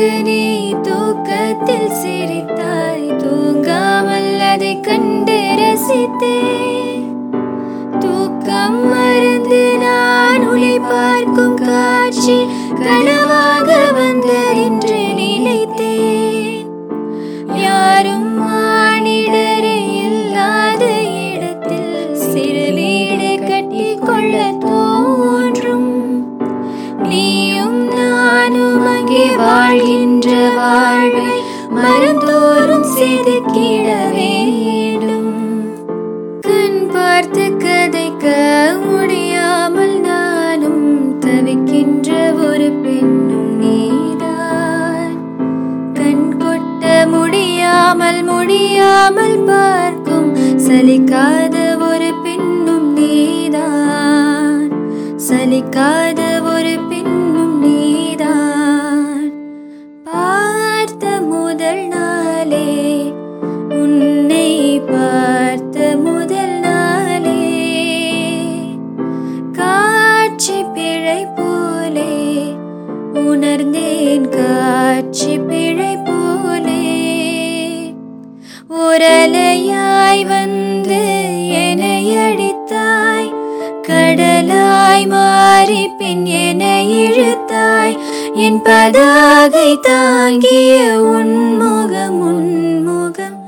வந்து நீ தூக்கத்தில் சிரித்தாய் தூங்காமல் அதை கண்டு ரசித்தே தூக்கம் மறந்து நான் ஒளி பார்க்கும் காட்சி கனவாக வந்தறிந்த வாழ்கின்ற வாழ்வை மரந்தோறும் செதுக்கிட வேண்டும். கண் பார்த்து கதைக்க முடியாமல் நானும் தவிக்கின்ற ஒரு பெண்ணும் நீதான். கண் கொட்ட முடியாமல் முடியாமல் பார்க்கும் சலிக்காத ஒரு பெண்ணும் நீதான். சலிக்காத ஒரு பெண் முதல் நாளே உன்னை பார்த்த முதல் நாளே. காட்சி பிழை போலே உணர்ந்தேன் காட்சி பிழை போலே உரலையாய் வந்து என்னை அடித்தாய் கடலாய் மாறி பின் என்னை இழுத்தாய். என் பதாகை தாங்கிய உன்முகம் உன்முகம்.